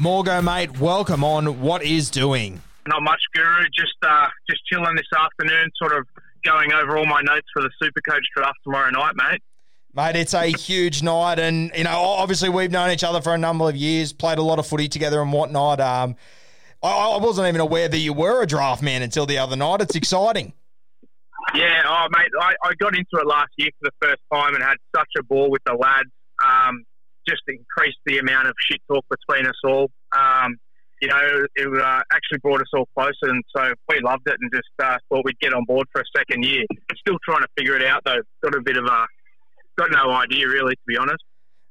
Morgo, mate, welcome on What Is Doing. Not much, Guru. Just uh, just chilling this afternoon, sort of going over all my notes for the Supercoach draft tomorrow night, mate. Mate, it's a huge night, and you know, obviously we've known each other for a number of years, played a lot of footy together and whatnot. Um, I, I wasn't even aware that you were a draft man until the other night. It's exciting. Yeah, oh mate, I, I got into it last year for the first time and had such a ball with the lads. Um, just increased the amount of shit talk between us all. Um, you know, it uh, actually brought us all closer, and so we loved it and just uh, thought we'd get on board for a second year. Still trying to figure it out though. Got a bit of a, got no idea really, to be honest.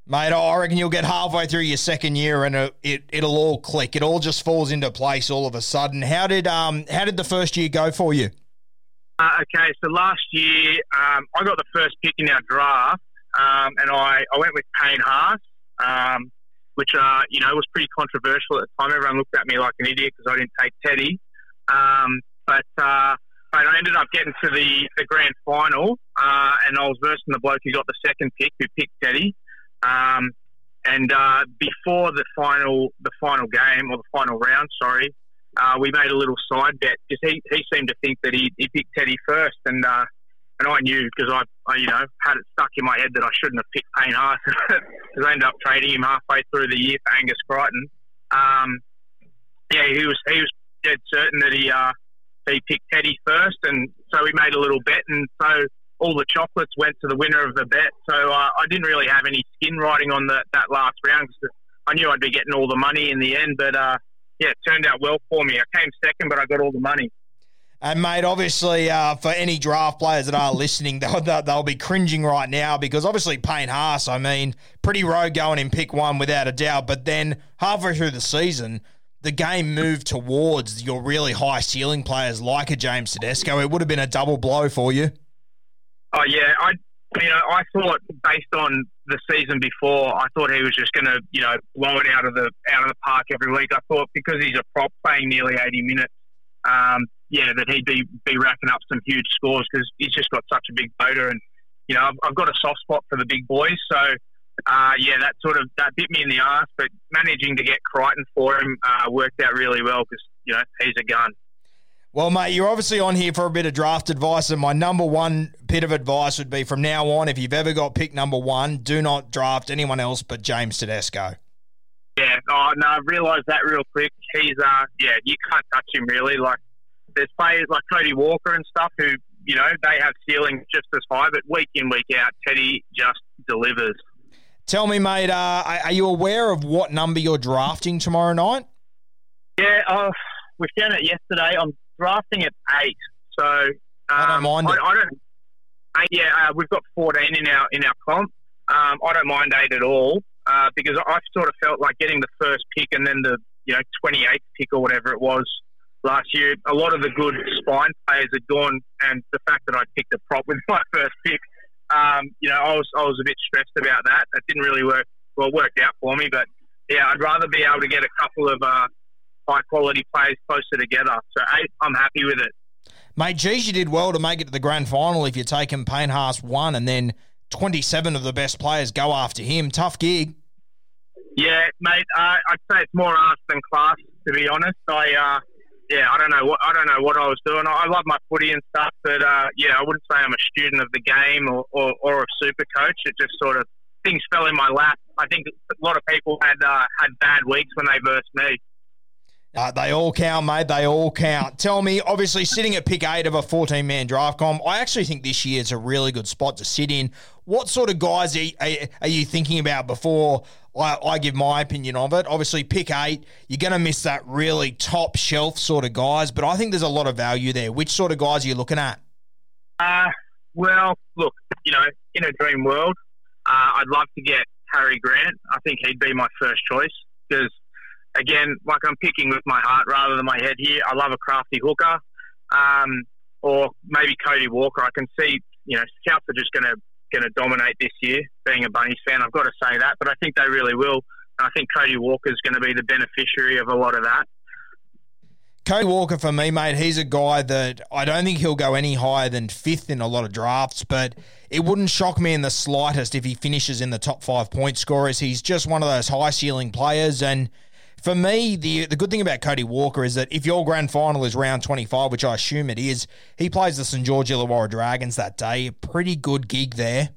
Mate, I reckon you'll get halfway through your second year and it, it it'll all click. It all just falls into place all of a sudden. How did um how did the first year go for you? Uh, okay, so last year um, I got the first pick in our draft, um, and I, I went with Payne Haas, um, which uh, you know was pretty controversial at the time. Everyone looked at me like an idiot because I didn't take Teddy. Um, but uh, but I ended up getting to the, the grand final, uh, and I was versing the bloke who got the second pick, who picked Teddy. Um, and uh, before the final the final game or the final round, sorry, uh, we made a little side bet because he, he seemed to think that he, he picked Teddy first, and uh, and I knew because I, I you know had it stuck in my head that I shouldn't have picked Payne Haas because I ended up trading him halfway through the year for Angus Crichton. Um, yeah, he was he was dead certain that he uh, he picked Teddy first, and so we made a little bet, and so all the chocolates went to the winner of the bet. So uh, I didn't really have any skin riding on the, that last round because I knew I'd be getting all the money in the end, but. Uh, yeah, it turned out well for me. I came second, but I got all the money. And mate, obviously, uh, for any draft players that are listening, they'll, they'll, be cringing right now because obviously Payne Haas, I mean, pretty rogue going in pick one without a doubt. But then halfway through the season, the game moved towards your really high ceiling players like a James Tedesco. It would have been a double blow for you. Oh yeah, I you know I thought based on the season before, I thought he was just going to you know blow it out of the out of the park every week. I thought because he's a prop playing nearly eighty minutes, um, yeah, that he'd be be racking up some huge scores because he's just got such a big motor and you know I've, I've got a soft spot for the big boys, so. Uh, yeah, that sort of that bit me in the ass, but managing to get Crichton for him uh, worked out really well because you know he's a gun. Well, mate, you're obviously on here for a bit of draft advice, and my number one bit of advice would be from now on, if you've ever got pick number one, do not draft anyone else but James Tedesco. Yeah, oh, no, I've realised that real quick. He's, uh, yeah, you can't touch him really. Like, there's players like Cody Walker and stuff who, you know, they have ceilings just as high, but week in, week out, Teddy just delivers. Tell me, mate, uh, are you aware of what number you're drafting tomorrow night? Yeah, uh, we found it yesterday. I'm drafting at eight, so um, I don't mind I, it. I don't. Eight, yeah, uh, we've got 14 in our in our comp. Um, I don't mind eight at all uh, because I sort of felt like getting the first pick and then the you know 28th pick or whatever it was last year. A lot of the good spine players had gone, and the fact that I picked a prop with my first pick, um, you know, I was I was a bit stressed about that. It didn't really work. Well, worked out for me, but yeah, I'd rather be able to get a couple of uh, high quality players closer together. So eight, I'm happy with it. Mate, geez, you did well to make it to the grand final if you're taking Payne Haas one and then 27 of the best players go after him. Tough gig. Yeah, mate. Uh, I'd say it's more art than class, to be honest. I, uh, yeah, I don't know what I don't know what I was doing. I, love my footy and stuff, but uh, yeah, I wouldn't say I'm a student of the game or, or, or a super coach. It just sort of things fell in my lap. I think a lot of people had uh, had bad weeks when they versed me. Uh, they all count, mate. They all count. Tell me, obviously, sitting at pick eight of a 14 man draft com, I actually think this year is a really good spot to sit in. What sort of guys are, are you thinking about before I, I, give my opinion of it? Obviously, pick eight, you're going to miss that really top shelf sort of guys, but I think there's a lot of value there. Which sort of guys are you looking at? Uh, well, look, you know, in a dream world, uh, I'd love to get Harry Grant. I think he'd be my first choice because again, like I'm picking with my heart rather than my head here. I love a crafty hooker, um, or maybe Cody Walker. I can see, you know, scouts are just going to going to dominate this year. Being a Bunnies fan, I've got to say that, but I think they really will. And I think Cody Walker is going to be the beneficiary of a lot of that. Cody Walker for me, mate, he's a guy that I don't think he'll go any higher than fifth in a lot of drafts, but it wouldn't shock me in the slightest if he finishes in the top five point scorers. He's just one of those high ceiling players and for me, the the good thing about Cody Walker is that if your grand final is round 25, which I assume it is, he plays the St George Illawarra Dragons that day. Pretty good gig there.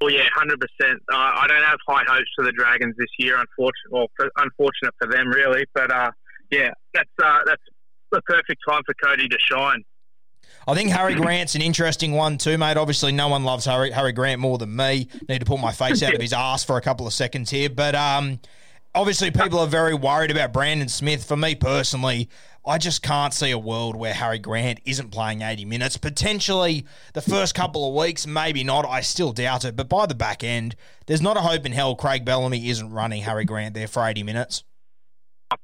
Well, yeah, hundred percent. Uh, I don't have high hopes for the Dragons this year. Unfortunate, well, for, unfortunate for them, really. But uh, yeah, that's uh, that's the perfect time for Cody to shine. I think Harry Grant's an interesting one too, mate. Obviously, no one loves Harry, Harry Grant more than me. Need to pull my face out of his ass for a couple of seconds here, but um, obviously people are very worried about Brandon Smith. For me personally, I just can't see a world where Harry Grant isn't playing 80 minutes. Potentially the first couple of weeks, maybe not. I still doubt it. But by the back end, there's not a hope in hell Craig Bellamy isn't running Harry Grant there for 80 minutes.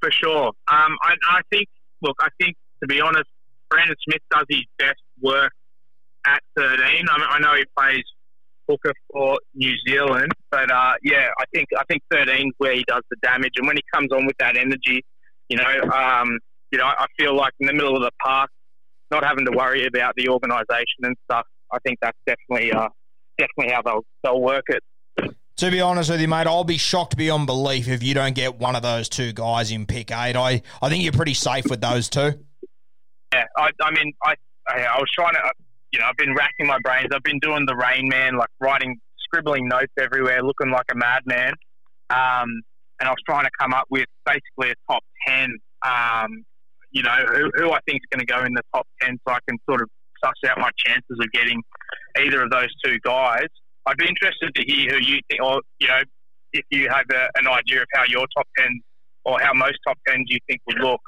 For sure. Um, I, I think, look, I think, to be honest, Brandon Smith does his best work at 13. I, mean, I know he plays hooker for New Zealand. But uh, yeah, I think I think 13 is where he does the damage, and when he comes on with that energy, you know, um, you know, I feel like in the middle of the park, not having to worry about the organisation and stuff. I think that's definitely uh, definitely how they'll they'll work it. To be honest with you, mate, I'll be shocked beyond belief if you don't get one of those two guys in pick eight. I, I think you're pretty safe with those two. Yeah, I, I mean, I, I was trying to you know, I've been racking my brains. I've been doing the Rain Man, like writing, scribbling notes everywhere, looking like a madman. Um, and I was trying to come up with basically a top 10, um, you know, who, who I think is going to go in the top 10 so I can sort of suss out my chances of getting either of those two guys. I'd be interested to hear who you think, or, you know, if you have a, an idea of how your top 10 or how most top 10s you think would look.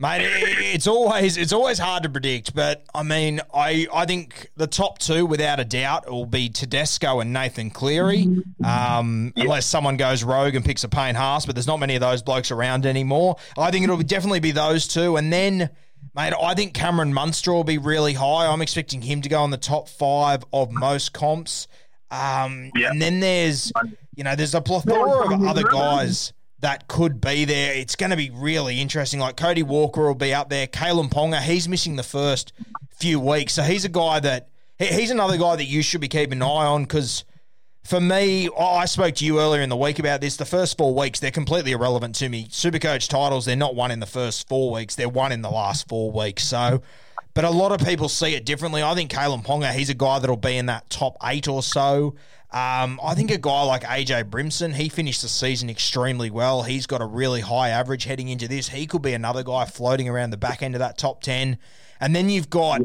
Mate, it's always it's always hard to predict, but I mean, I I think the top two, without a doubt, will be Tedesco and Nathan Cleary, um, yep. unless someone goes rogue and picks a Payne Haas. But there's not many of those blokes around anymore. I think it'll definitely be those two, and then. Mate, I think Cameron Munster will be really high. I'm expecting him to go in the top five of most comps. Um, yep. And then there's, you know, there's a plethora of other guys that could be there. It's going to be really interesting. Like Cody Walker will be up there. Kalyn Ponga, he's missing the first few weeks. So he's a guy that, he's another guy that you should be keeping an eye on because for me, I spoke to you earlier in the week about this. The first four weeks, they're completely irrelevant to me. Supercoach titles, they're not won in the first four weeks, they're won in the last four weeks. So, but a lot of people see it differently. I think Kalyn Ponga, he's a guy that'll be in that top eight or so. Um, I think a guy like AJ Brimson, he finished the season extremely well. He's got a really high average heading into this. He could be another guy floating around the back end of that top 10. And then you've got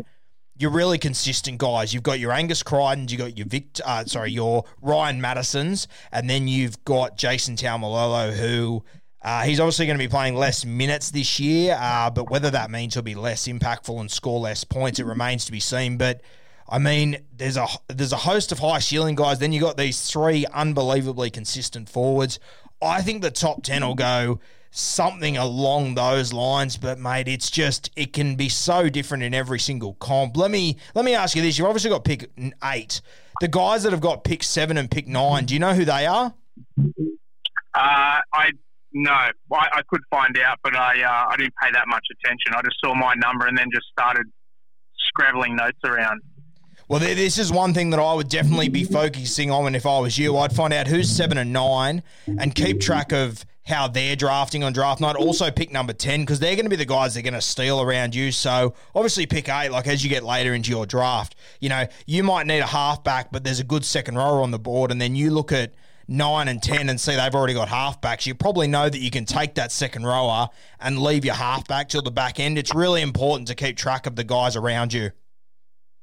your really consistent guys. You've got your Angus Crichton, you've got your Victor, uh, sorry, your Ryan Mattersons, and then you've got Jason Taumalolo, who uh, he's obviously going to be playing less minutes this year, uh, but whether that means he'll be less impactful and score less points, it remains to be seen. But I mean, there's a there's a host of high ceiling guys. Then you got these three unbelievably consistent forwards. I think the top ten will go something along those lines. But mate, it's just it can be so different in every single comp. Let me let me ask you this: You've obviously got pick eight. The guys that have got pick seven and pick nine, do you know who they are? Uh, I no, I, I, could find out, but I uh, I didn't pay that much attention. I just saw my number and then just started scrabbling notes around. Well, this is one thing that I would definitely be focusing on. And if I was you, I'd find out who's seven and nine and keep track of how they're drafting on draft night. Also, pick number 10 because they're going to be the guys that are going to steal around you. So, obviously, pick eight, like as you get later into your draft, you know, you might need a halfback, but there's a good second rower on the board. And then you look at nine and 10 and see they've already got halfbacks. You probably know that you can take that second rower and leave your halfback till the back end. It's really important to keep track of the guys around you.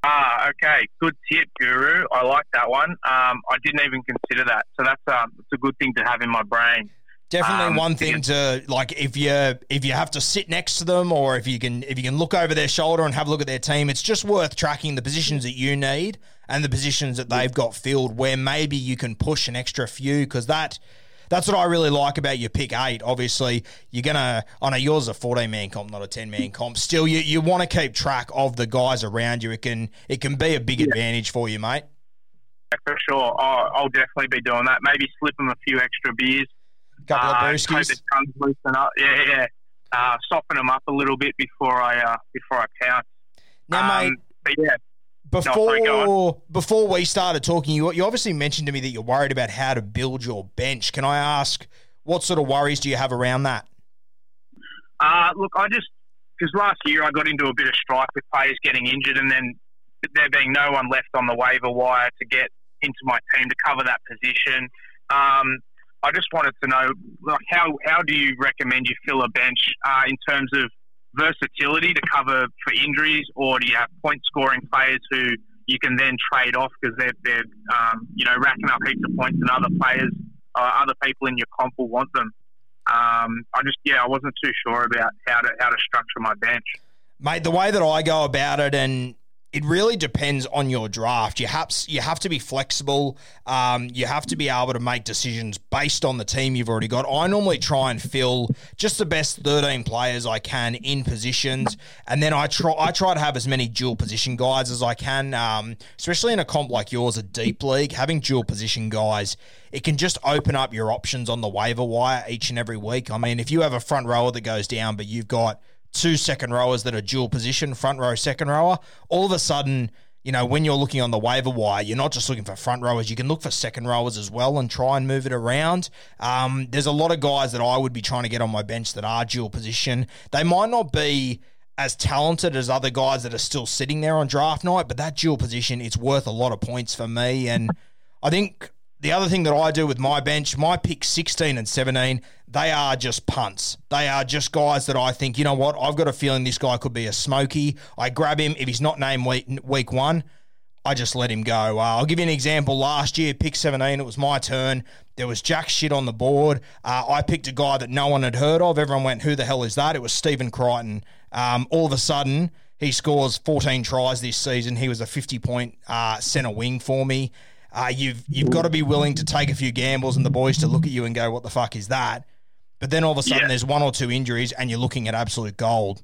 Ah, okay. Good tip, Guru. I like that one. Um, I didn't even consider that. So that's, um, it's a good thing to have in my brain. Definitely Um, one thing to like if you if you have to sit next to them or if you can if you can look over their shoulder and have a look at their team, it's just worth tracking the positions that you need and the positions that they've got filled where maybe you can push an extra few because that that's what I really like about your pick eight. Obviously, you're gonna I know yours is a 14 man comp, not a 10 man comp. Still, you you want to keep track of the guys around you. It can it can be a big advantage for you, mate. Yeah, for sure. I'll, I'll definitely be doing that. Maybe slip them a few extra beers. Couple uh, of brewskis. loosen up. Yeah, yeah. Uh, soften them up a little bit before I uh, before I pounce. Now, mate, Um, but yeah, Before go before we started talking, you you obviously mentioned to me that you're worried about how to build your bench. Can I ask what sort of worries do you have around that? Uh, look, I just because last year I got into a bit of strife with players getting injured, and then there being no one left on the waiver wire to get into my team to cover that position. Um, I just wanted to know, like, how how do you recommend you fill a bench uh, in terms of versatility to cover for injuries, or do you have point scoring players who you can then trade off because they're they're um, you know racking up heaps of points, and other players, uh, other people in your comp will want them. Um, I just yeah, I wasn't too sure about how to how to structure my bench. Mate, the way that I go about it, and it really depends on your draft. You have you have to be flexible. Um, you have to be able to make decisions based on the team you've already got. I normally try and fill just the best thirteen players I can in positions, and then I try I try to have as many dual position guys as I can. Um, especially in a comp like yours, a deep league, having dual position guys. It can just open up your options on the waiver wire each and every week. I mean, if you have a front rower that goes down, but you've got two second rowers that are dual position, front row, second rower, all of a sudden, you know, when you're looking on the waiver wire, you're not just looking for front rowers, you can look for second rowers as well and try and move it around. Um, there's a lot of guys that I would be trying to get on my bench that are dual position. They might not be as talented as other guys that are still sitting there on draft night, but that dual position, it's worth a lot of points for me. And I think the other thing that I do with my bench, my pick 16 and 17, they are just punts. They are just guys that I think, you know what, I've got a feeling this guy could be a smoky. I grab him. If he's not named week, week one, I just let him go. Uh, I'll give you an example. Last year, pick 17, it was my turn. There was jack shit on the board. Uh, I picked a guy that no one had heard of. Everyone went, who the hell is that? It was Stephen Crichton. Um, all of a sudden, he scores 14 tries this season. He was a 50 point uh, centre wing for me. Uh, you've you've got to be willing to take a few gambles and the boys to look at you and go, "What the fuck is that?" But then all of a sudden, Yeah. there's one or two injuries, and you're looking at absolute gold.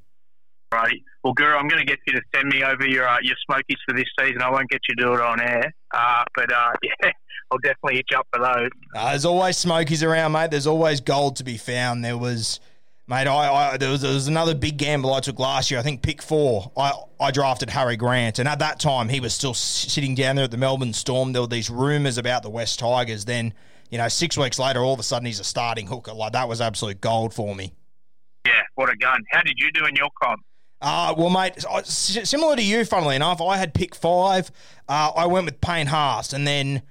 Right. Well, Guru, I'm going to get you to send me over your uh, your smokies for this season. I won't get you to do it on air, uh, but uh, yeah, I'll definitely hit you up for those. Uh, there's always smokies around, mate. There's always gold to be found. There was, mate, I, I there was there was another big gamble I took last year. I think pick four. I I drafted Harry Grant, and at that time he was still sitting down there at the Melbourne Storm. There were these rumours about the West Tigers. Then you know, six weeks later, all of a sudden he's a starting hooker. Like that was absolute gold for me. Yeah, what a gun! How did you do in your comp? Uh, well, mate, similar to you, funnily enough, I had pick five. Uh, I went with Payne Haas, and then,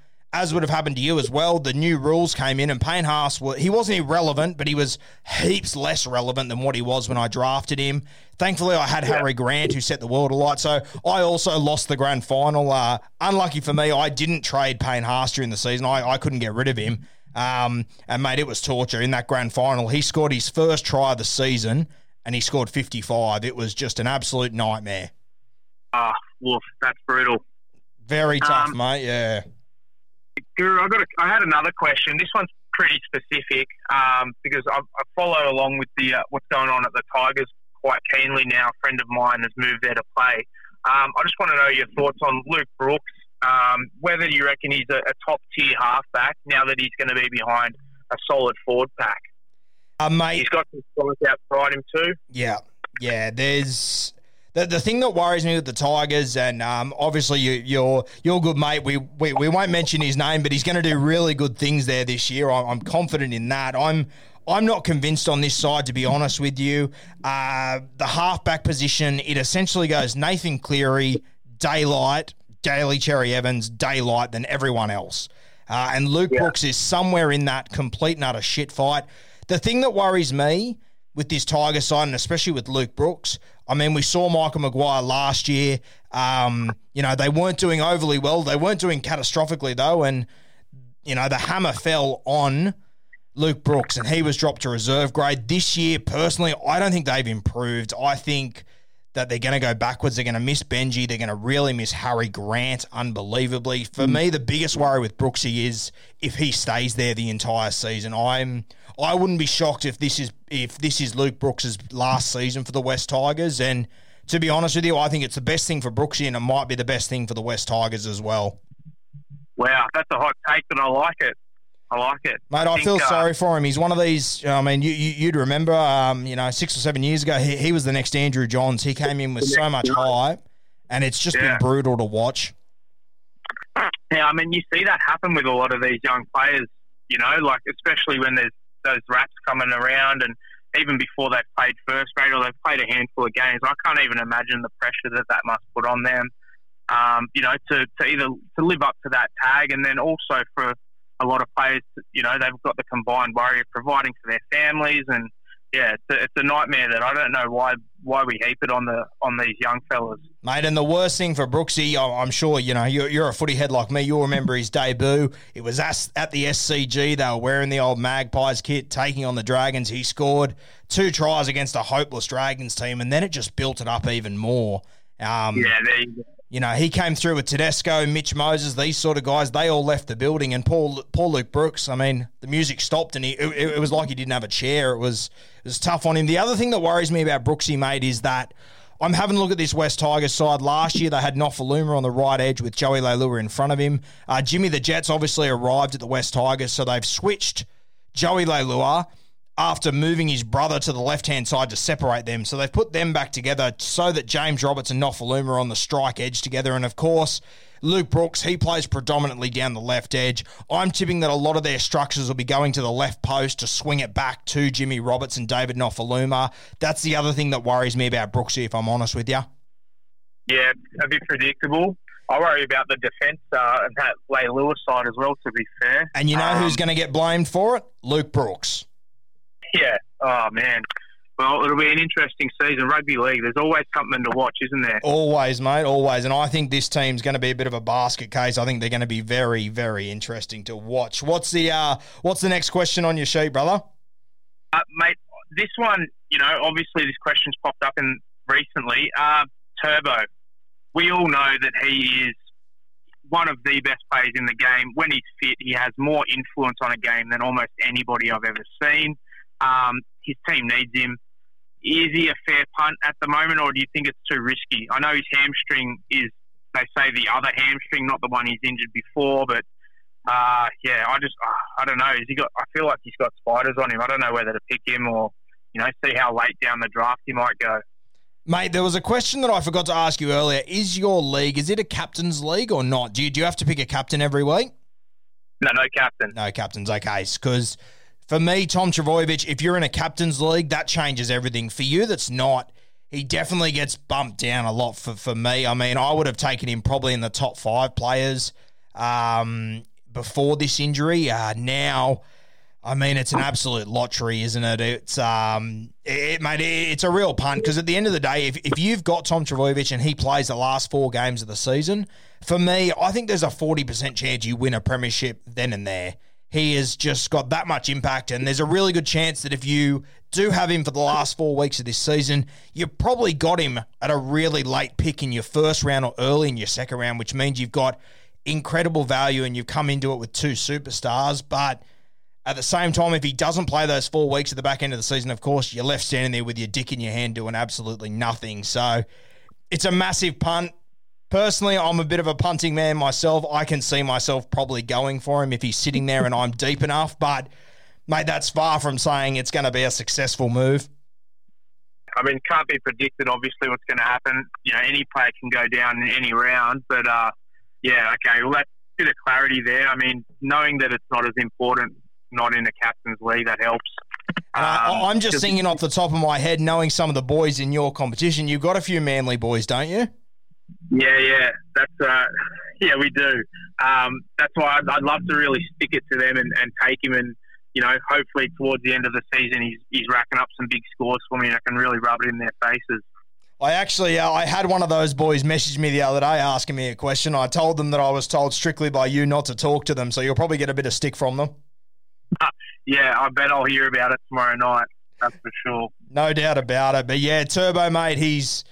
as would have happened to you as well, the new rules came in, and Payne Haas, wa- he wasn't irrelevant, but he was heaps less relevant than what he was when I drafted him. Thankfully, I had Harry Grant, who set the world alight, so I also lost the grand final. Uh, unlucky for me, I didn't trade Payne Haas during the season. I, I couldn't get rid of him. Um, and, mate, it was torture in that grand final. He scored his first try of the season and he scored 55. It was just an absolute nightmare. Ah, woof, that's brutal. Very tough, Um, mate. Yeah. Guru, I got. A, I had another question. This one's pretty specific um, because I, I follow along with the uh, what's going on at the Tigers quite keenly now. A friend of mine has moved there to play. Um, I just want to know your thoughts on Luke Brooks. Um, whether you reckon he's a, a top tier halfback now that he's going to be behind a solid forward pack. Uh, mate, He's got some guys outside him too. Yeah, yeah. There's the the thing that worries me with the Tigers, and um, obviously you, you're you're good, mate. We, we we won't mention his name, but he's going to do really good things there this year. I'm, I'm confident in that. I'm I'm not convinced on this side, to be honest with you. Uh, the halfback position, it essentially goes Nathan Cleary, Daylight, Daly Cherry Evans, Daylight, than everyone else. Uh, and Luke yeah. Brooks is somewhere in that complete and utter shit fight. The thing that worries me with this Tiger side, and especially with Luke Brooks, I mean, we saw Michael Maguire last year. Um, you know, they weren't doing overly well. They weren't doing catastrophically, though. And, you know, the hammer fell on Luke Brooks, and he was dropped to reserve grade. This year, personally, I don't think they've improved. I think that they're going to go backwards. They're going to miss Benji. They're going to really miss Harry Grant unbelievably. For mm. me, the biggest worry with Brooksy is if he stays there the entire season. I'm I wouldn't be shocked if this is if this is Luke Brooks's last season for the West Tigers. And to be honest with you, I think it's the best thing for Brooksy, and it might be the best thing for the West Tigers as well. Wow, that's a hot take, but I like it. I like it, mate. I, I feel uh, sorry for him. He's one of these. I mean, you, you would remember, um, you know, six or seven years ago, he, he, was the next Andrew Johns. He came in with so much hype, and it's just yeah. been brutal to watch. Yeah, I mean, you see that happen with a lot of these young players. You know, like especially when there's those raps coming around, and even before they've played first grade or they've played a handful of games, I can't even imagine the pressure that that must put on them. Um, you know, to, to either to live up to that tag, and then also for a lot of players, you know, they've got the combined worry of providing for their families, and yeah, it's a, it's a nightmare that I don't know why why we heap it on the on these young fellas, mate. And the worst thing for Brooksy, I'm sure you know you're, you're a footy head like me. You'll remember his debut. It was at the SCG. They were wearing the old Magpies kit, taking on the Dragons. He scored two tries against a hopeless Dragons team, and then it just built it up even more. Um, yeah, there you go. You know, he came through with Tedesco, Mitch Moses, these sort of guys. They all left the building, and Paul Paul Luke Brooks. I mean, the music stopped, and he it, it was like he didn't have a chair. It was it was tough on him. The other thing that worries me about Brooksy, mate, is that I'm having a look at this West Tigers side. Last year, they had Nofoaluma on the right edge with Joey Leilua in front of him. Uh, Jimmy the Jets obviously arrived at the West Tigers, so they've switched Joey Leilua after moving his brother to the left hand side to separate them. So they've put them back together so that James Roberts and Nofoaluma are on the strike edge together. And of course, Luke Brooks, he plays predominantly down the left edge. I'm tipping that a lot of their structures will be going to the left post to swing it back to Jimmy Roberts and David Nofoaluma. That's the other thing that worries me about Brooksy, if I'm honest with you. Yeah, a bit predictable. I worry about the defence uh, and that Leilua side as well, to be fair. And you know um, who's going to get blamed for it? Luke Brooks. Yeah. Oh man. Well, it'll be an interesting season. Rugby league. There's always something to watch, isn't there? Always, mate. Always. And I think this team's going to be a bit of a basket case. I think they're going to be very, very interesting to watch. What's the uh, What's the next question on your sheet, brother? Uh, mate, this one. You know, obviously this question's popped up in recently. Uh, Turbo. We all know that he is one of the best players in the game. When he's fit, he has more influence on a game than almost anybody I've ever seen. Um, his team needs him. Is he a fair punt at the moment, or do you think it's too risky? I know his hamstring is, they say, the other hamstring, not the one he's injured before, but uh, yeah, I just, I don't know. Is he got? I feel like he's got spiders on him. I don't know whether to pick him or, you know, see how late down the draft he might go. Mate, there was a question that I forgot to ask you earlier. Is your league, is it a captain's league or not? Do you, do you have to pick a captain every week? No, no captain. No captains, okay. Because for me, Tom Trbojevic, if you're in a captain's league, that changes everything. For you, that's not. He definitely gets bumped down a lot for, for me. I mean, I would have taken him probably in the top five players um, before this injury. Uh, now, I mean, it's an absolute lottery, isn't it? It's um, it, mate, it's a real punt because at the end of the day, if, if you've got Tom Trbojevic and he plays the last four games of the season, for me, I think there's a forty percent chance you win a premiership then and there he has just got that much impact. And there's a really good chance that if you do have him for the last four weeks of this season, you probably got him at a really late pick in your first round or early in your second round, which means you've got incredible value and you've come into it with two superstars. But at the same time, if he doesn't play those four weeks at the back end of the season, of course, you're left standing there with your dick in your hand doing absolutely nothing. So it's a massive punt. Personally, I'm a bit of a punting man myself. I can see myself probably going for him if he's sitting there and I'm deep enough. But, mate, that's far from saying it's going to be a successful move. I mean, can't be predicted, obviously, what's going to happen. You know, any player can go down in any round. But, uh, yeah, okay, well, that's a bit of clarity there. I mean, knowing that it's not as important, not in the captain's league, that helps. I, Um, I'm just thinking off the top of my head, knowing some of the boys in your competition, you've got a few manly boys, don't you? Yeah, yeah, that's uh, yeah, we do. Um, that's why I'd, I'd love to really stick it to them and, and take him, and you know, hopefully towards the end of the season, he's he's racking up some big scores for me, and I can really rub it in their faces. I actually, uh, I had one of those boys message me the other day asking me a question. I told them that I was told strictly by you not to talk to them, so you'll probably get a bit of stick from them. Yeah, I bet I'll hear about it tomorrow night. That's for sure. No doubt about it. But yeah, Turbo, mate, he's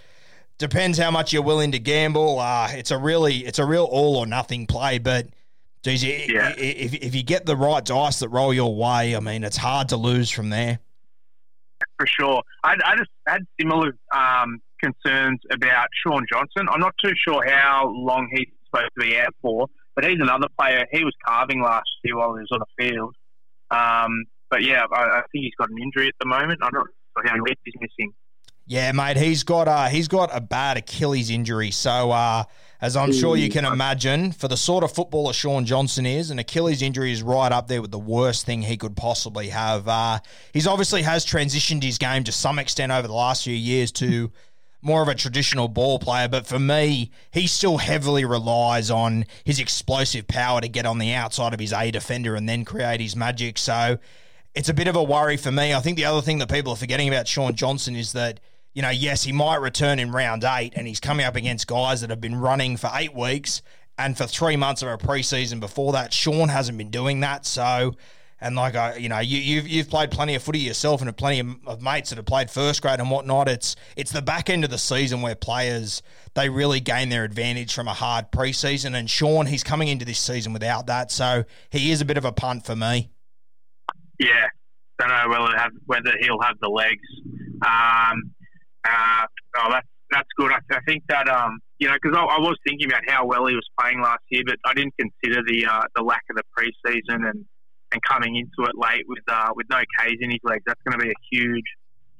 depends how much you're willing to gamble. Uh, it's a really, it's a real all or nothing play. But geez, Yeah. if if you get the right dice that roll your way, I mean, it's hard to lose from there. for sure. I, I just had similar um, concerns about Shaun Johnson. I'm not too sure how long he's supposed to be out for, but he's another player. He was carving last year while he was on the field. Um, but yeah, I, I think he's got an injury at the moment. I don't know how many weeks he's missing. Yeah, mate, he's got uh he's got a bad Achilles injury. So uh as I'm sure you can imagine, for the sort of footballer Shaun Johnson is, an Achilles injury is right up there with the worst thing he could possibly have. Uh he's obviously has transitioned his game to some extent over the last few years to more of a traditional ball player, but for me, he still heavily relies on his explosive power to get on the outside of his A defender and then create his magic. So it's a bit of a worry for me. I think the other thing that people are forgetting about Shaun Johnson is that, you know, yes, he might return in round eight and he's coming up against guys that have been running for eight weeks and for three months of a preseason before that. Shaun hasn't been doing that. So, and like I, you know, you, you've you've played plenty of footy yourself and have plenty of, of mates that have played first grade and whatnot. It's it's the back end of the season where players they really gain their advantage from a hard preseason. And Shaun, he's coming into this season without that, so he is a bit of a punt for me. Yeah, don't know whether have, whether he'll have the legs. Um, uh, oh, that's that's good. I, I think that um, you know, because I, I was thinking about how well he was playing last year, but I didn't consider the uh, the lack of the preseason and, and coming into it late with uh, with no K's in his legs. That's going to be a huge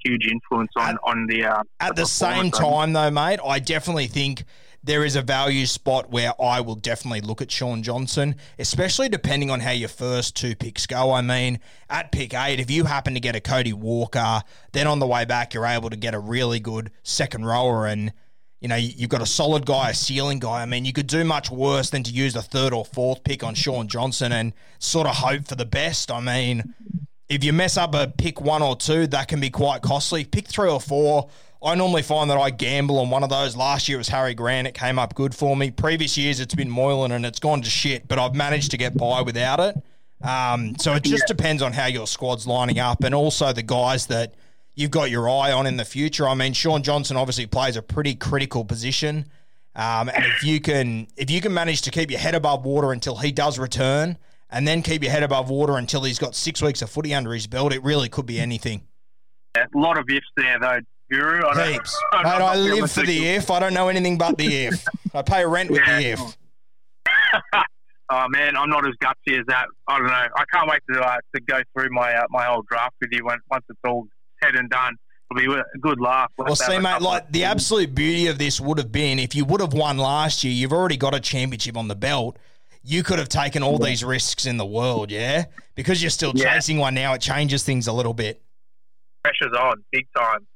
huge influence on At- on the uh, At the same time, though, mate, I definitely think there is a value spot where I will definitely look at Shaun Johnson, especially depending on how your first two picks go. I mean, at pick eight, if you happen to get a Cody Walker, then on the way back, you're able to get a really good second rower and. You know, you've got a solid guy, a ceiling guy. I mean, you could do much worse than to use the third or fourth pick on Shaun Johnson and sort of hope for the best. I mean, if you mess up a pick one or two, that can be quite costly. Pick three or four, I normally find that I gamble on one of those. Last year it was Harry Grant. It came up good for me. Previous years it's been Moylan and it's gone to shit, but I've managed to get by without it. Um, so it just depends on how your squad's lining up and also the guys that you've got your eye on in the future. I mean, Shaun Johnson obviously plays a pretty critical position. Um, and if you can if you can manage to keep your head above water until he does return, and then keep your head above water until he's got six weeks of footy under his belt, it really could be anything. A lot of ifs there, though, Guru. I don't- Heaps. I'm Mate, I live for the if. I don't know anything but the if. I pay rent with Yeah. the if. Oh man, I'm not as gutsy as that. I don't know. I can't wait to uh, to go through my uh, my whole draft with you when, once it's all said and done. It'll be a good laugh. We'll Well, see, mate, like the absolute beauty of this would have been if you would have won last year, you've already got a championship on the belt. You could have taken all these risks in the world, yeah? Because you're still Yeah. chasing one now, it changes things a little bit. pressure's on, big time.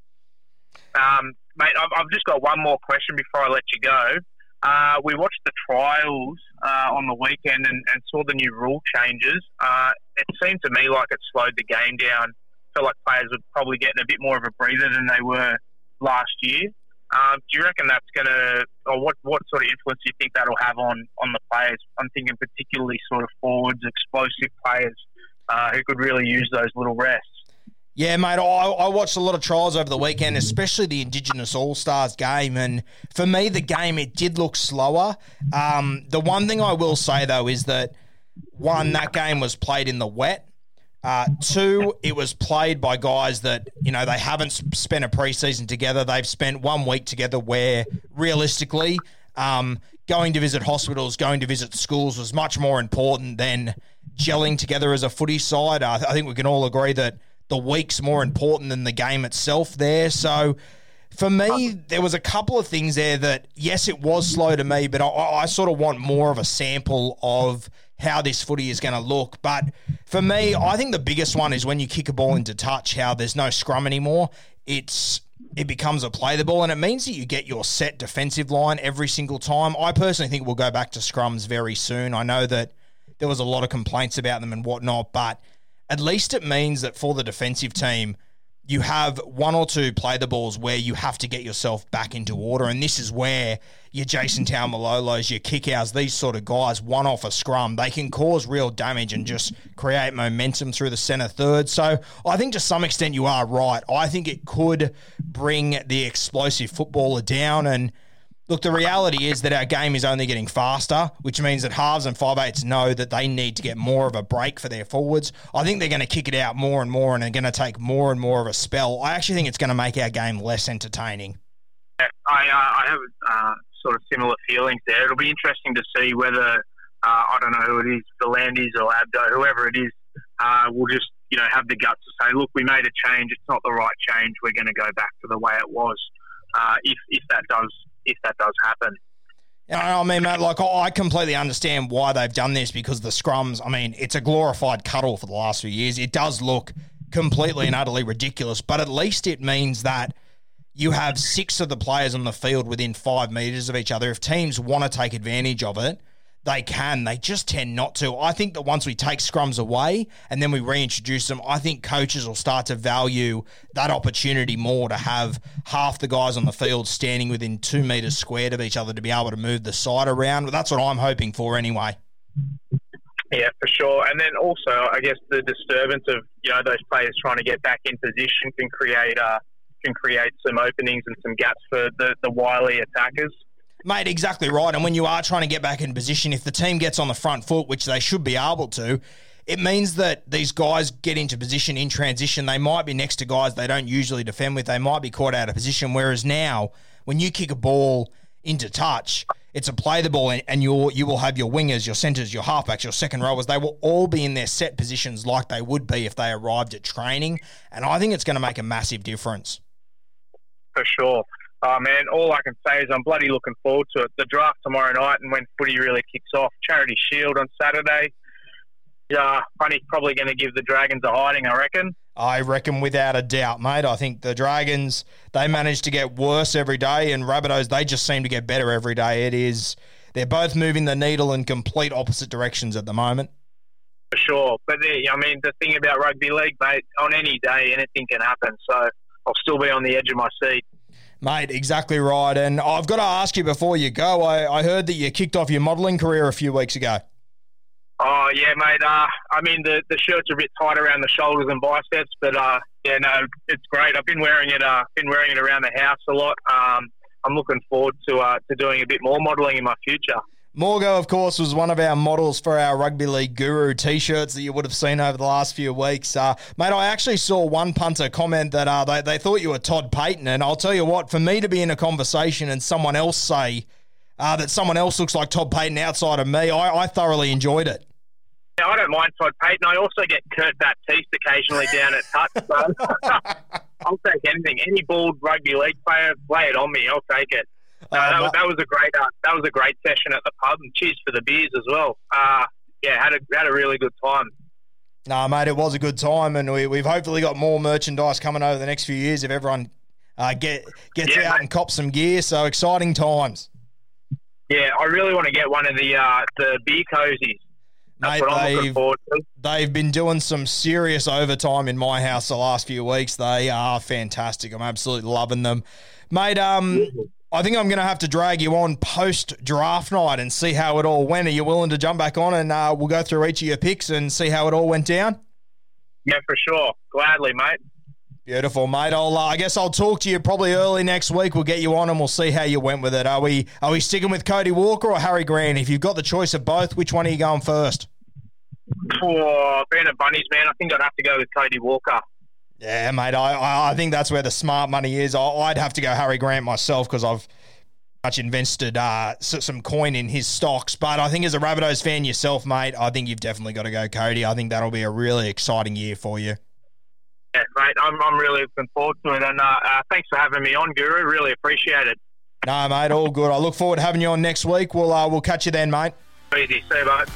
Um, mate, I've, I've just got one more question before I let you go. Uh, we watched the trials uh, on the weekend and, and saw the new rule changes. Uh, it seemed to me like it slowed the game down. Felt like players were probably getting a bit more of a breather than they were last year. Um, do you reckon that's going to, or what, what sort of influence do you think that'll have on, on the players? I'm thinking particularly sort of forwards, explosive players uh, who could really use those little rests. Yeah, mate, I, I watched a lot of trials over the weekend, especially the Indigenous All Stars game. And for me, the game, it did look slower. Um, the one thing I will say, though, is that one, that game was played in the wet. Uh, two, it was played by guys that, you know, they haven't spent a preseason together. They've spent one week together where realistically, um, going to visit hospitals, going to visit schools was much more important than gelling together as a footy side. Uh, I think we can all agree that the week's more important than the game itself there. So For me, there was a couple of things there that, yes, it was slow to me, but I, I sort of want more of a sample of how this footy is going to look. But for me, I think the biggest one is when you kick a ball into touch, how there's no scrum anymore. It's it becomes a play the ball, and it means that you get your set defensive line every single time. I personally think we'll go back to scrums very soon. I know that there was a lot of complaints about them and whatnot, but at least it means that for the defensive team, you have one or two play the balls where you have to get yourself back into order. And this is where your Jason Taumalolos, your Kikaus, these sort of guys, one off a scrum, they can cause real damage and just create momentum through the centre third. So I think to some extent you are right. I think it could bring the explosive footballer down and – Look, the reality is that our game is only getting faster, which means that halves and five eights know that they need to get more of a break for their forwards. I think they're going to kick it out more and more and are going to take more and more of a spell. I actually think it's going to make our game less entertaining. I, uh, I have uh, sort of similar feelings there. It'll be interesting to see whether, uh, I don't know who it is, V'landys or Abdo, whoever it is, uh, will just you know have the guts to say, look, we made a change. It's not the right change. We're going to go back to the way it was. Uh, if if that does if that does happen. Yeah, I mean, mate, like I completely understand why they've done this because the scrums. I mean, it's a glorified cuddle for the last few years. It does look completely and utterly ridiculous, but at least it means that you have six of the players on the field within five meters of each other. If teams want to take advantage of it, they can. They just tend not to. I think that once we take scrums away and then we reintroduce them, I think coaches will start to value that opportunity more to have half the guys on the field standing within two metres squared of each other to be able to move the side around. That's what I'm hoping for anyway. Yeah, for sure. And then also, I guess the disturbance of you know those players trying to get back in position can create uh, can create some openings and some gaps for the, the wily attackers. Mate, exactly right. And when you are trying to get back in position, if the team gets on the front foot, which they should be able to, it means that these guys get into position in transition. They might be next to guys they don't usually defend with. They might be caught out of position. Whereas now, when you kick a ball into touch, it's a play the ball, and you you will have your wingers, your centers, your halfbacks, your second rowers. They will all be in their set positions like they would be if they arrived at training. And I think it's going to make a massive difference. For sure. Oh man, all I can say is I'm bloody looking forward to it. The draft tomorrow night and when footy really kicks off. Charity Shield on Saturday. Yeah, Bunnies probably going to give the Dragons a hiding, I reckon. I reckon without a doubt, mate. I think the Dragons, they manage to get worse every day, and Rabbitohs, they just seem to get better every day. It is, they're both moving the needle in complete opposite directions at the moment. For sure. But, I mean, the thing about rugby league, mate, on any day, anything can happen. So I'll still be on the edge of my seat. Mate, exactly right. And I've got to ask you before you go, I, I heard that you kicked off your modelling career a few weeks ago. Oh, yeah, mate. Uh, I mean, the, the shirt's a bit tight around the shoulders and biceps, but uh, yeah, no, it's great. I've been wearing it, uh, been wearing it around the house a lot. Um, I'm looking forward to, uh, to doing a bit more modelling in my future. Morgo, of course, was one of our models for our Rugby League Guru t shirts that you would have seen over the last few weeks. Uh, mate, I actually saw one punter comment that uh, they, they thought you were Todd Payten. And I'll tell you what, for me to be in a conversation and someone else say uh, that someone else looks like Todd Payten outside of me, I, I thoroughly enjoyed it. Yeah, I don't mind Todd Payten. I also get Kurt Baptiste occasionally down at touch. So I'll take anything. Any bald rugby league player, lay it on me. I'll take it. Uh, that, was, that, was, a great uh, that was a great session at the pub, and cheers for the beers as well. Uh, yeah, had a had a really good time. No, nah, mate, it was a good time, and we, we've hopefully got more merchandise coming over the next few years if everyone uh, get gets yeah, out mate. and cops some gear. So exciting times. Yeah, I really want to get one of the uh, the beer cozies. That's Mate, they've, they've been doing some serious overtime in my house the last few weeks. They are fantastic. I'm absolutely loving them. Mate, um. I think I'm going to have to drag you on post draft night and see how it all went. Are you willing to jump back on and uh, we'll go through each of your picks and see how it all went down? Yeah, for sure. Gladly, mate. Beautiful, mate. I'll, uh, I guess I'll talk to you probably early next week. We'll get you on and we'll see how you went with it. Are we are we sticking with Cody Walker or Harry Grant? If you've got the choice of both, which one are you going first? For being a bunnies man, I think I'd have to go with Cody Walker. Yeah, mate. I I think that's where the smart money is. I'd have to go Harry Grant myself because I've much invested uh, some coin in his stocks. But I think as a Rabbitohs fan yourself, mate, I think you've definitely got to go Cody. I think that'll be a really exciting year for you. Yeah, mate, I'm, I'm really looking forward to it. And uh, uh, thanks for having me on, Guru. Really appreciate it. No, mate, all good. I look forward to having you on next week. We'll uh, we'll catch you then, mate. Easy. See you, mate.